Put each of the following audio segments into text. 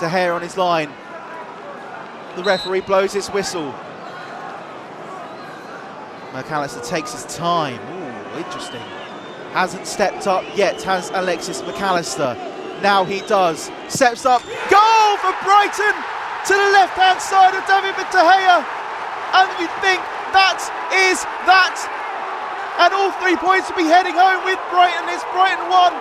De Gea on his line. The referee blows his whistle. Mac Allister takes his time. Ooh, interesting. Hasn't stepped up yet, has Alexis Mac Allister. Now he does. Steps up. Goal for Brighton to the left hand side of David De Gea. And you think that is that. And all three points will be heading home with Brighton. It's Brighton 1,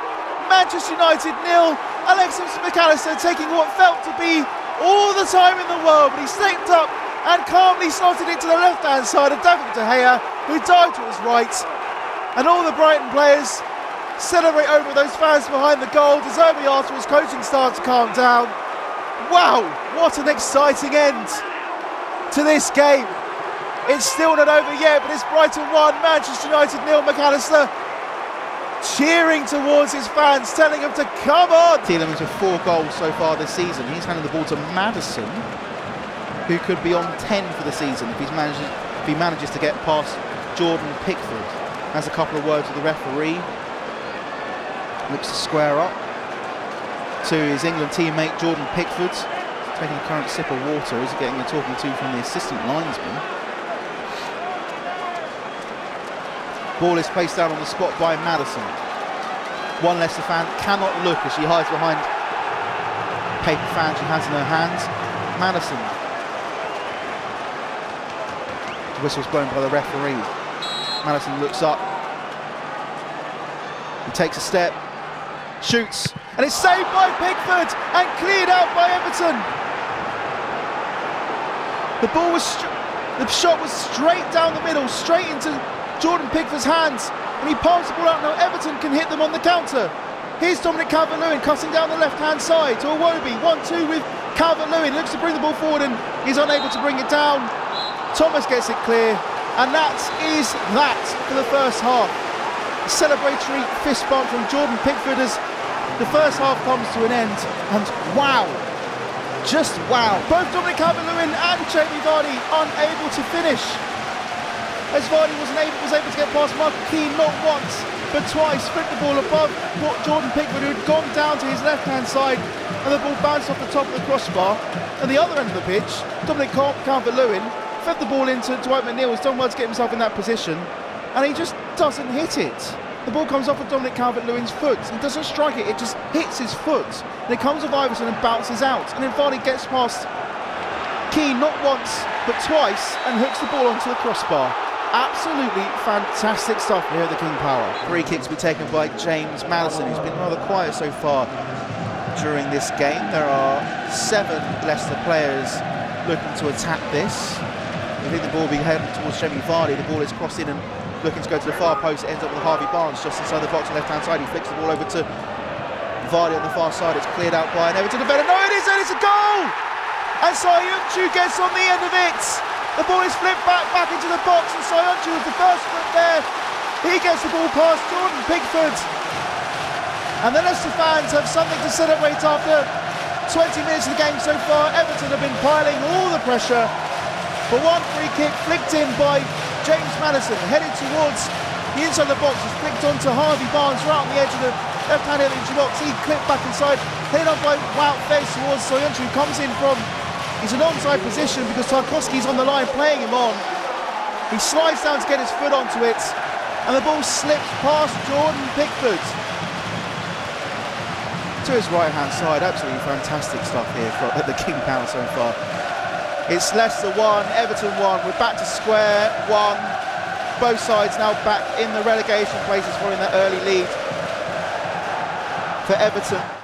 Manchester United nil. Alexis Mac Allister taking what felt to be all the time in the world, but he stepped up and calmly slotted it to the left hand side of David De Gea, who dived to his right. And all the Brighton players celebrate over those fans behind the goal. De Zerbi after his coaching staff to calm down. Wow, what an exciting end to this game. It's still not over yet, but it's Brighton 1, Manchester United nil. Mac Allister cheering towards his fans, telling them to come on. Tielemans with four goals so far this season. He's handing the ball to Maddison, who could be on 10 for the season if, he's managed, if he manages to get past Jordan Pickford. Has a couple of words with the referee. Looks to square up to his England teammate Jordan Pickford. Taking a current sip of water. Is he getting a talking to from the assistant linesman. Ball is placed down on the spot by Maddison. One Leicester fan cannot look as she hides behind paper fan she has in her hands. Maddison. The whistle's blown by the referee. Maddison looks up. He takes a step, shoots, and it's saved by Pickford and cleared out by Everton. The ball was, the shot was straight down the middle, straight into Jordan Pickford's hands, and he palms the ball out. Now Everton can hit them on the counter. Here's Dominic Calvert-Lewin cutting down the left-hand side to Iwobi. One-two with Calvert-Lewin. Looks to bring the ball forward and he's unable to bring it down. Thomas gets it clear, and that is that for the first half. A celebratory fist bump from Jordan Pickford as the first half comes to an end. And wow, just wow. Both Dominic Calvert-Lewin and Jamie Vardy unable to finish as Vardy was able, was able to get past Michael Keane not once but twice, flipped the ball above Jordan Pickford who had gone down to his left hand side and the ball bounced off the top of the crossbar. At the other end of the pitch, Dominic Calvert-Lewin fed the ball into Dwight McNeil as Don Woods get himself in that position and he just doesn't hit it. The ball comes off of Dominic Calvert-Lewin's foot. He doesn't strike it, it just hits his foot. And it comes off Iversen and bounces out. And then Vardy gets past Keane not once but twice and hooks the ball onto the crossbar. Absolutely fantastic stuff here at the King Power. Free kicks be taken by James Maddison, who's been rather quiet so far during this game. There are seven Leicester players looking to attack this. I think the ball being headed towards Jamie Vardy. The ball is crossing and looking to go to the far post. It ends up with Harvey Barnes just inside the box on the left hand side. He flicks the ball over to Vardy on the far side. It's cleared out by an Everton defender. No, it isn't. It's a goal. And Soyuncu gets on the end of it. The ball is flipped back back into the box, and Soyuncu was the first foot there. He gets the ball past Jordan Pickford. And the Leicester fans have something to celebrate after 20 minutes of the game so far. Everton have been piling all the pressure. But one free kick flicked in by James Maddison headed towards the inside of the box, is flicked onto Harvey Barnes right on the edge of the left-hand edge of the box. He clipped back inside, headed on by Wout Faes towards Soyuncu, who comes in from He's an onside position because Tarkowski's on the line playing him on. He slides down to get his foot onto it, and the ball slips past Jordan Pickford. To his right hand side, absolutely fantastic stuff here for, at the King Power so far. It's Leicester 1, Everton 1. We're back to square 1. Both sides now back in the relegation places following that early lead for Everton.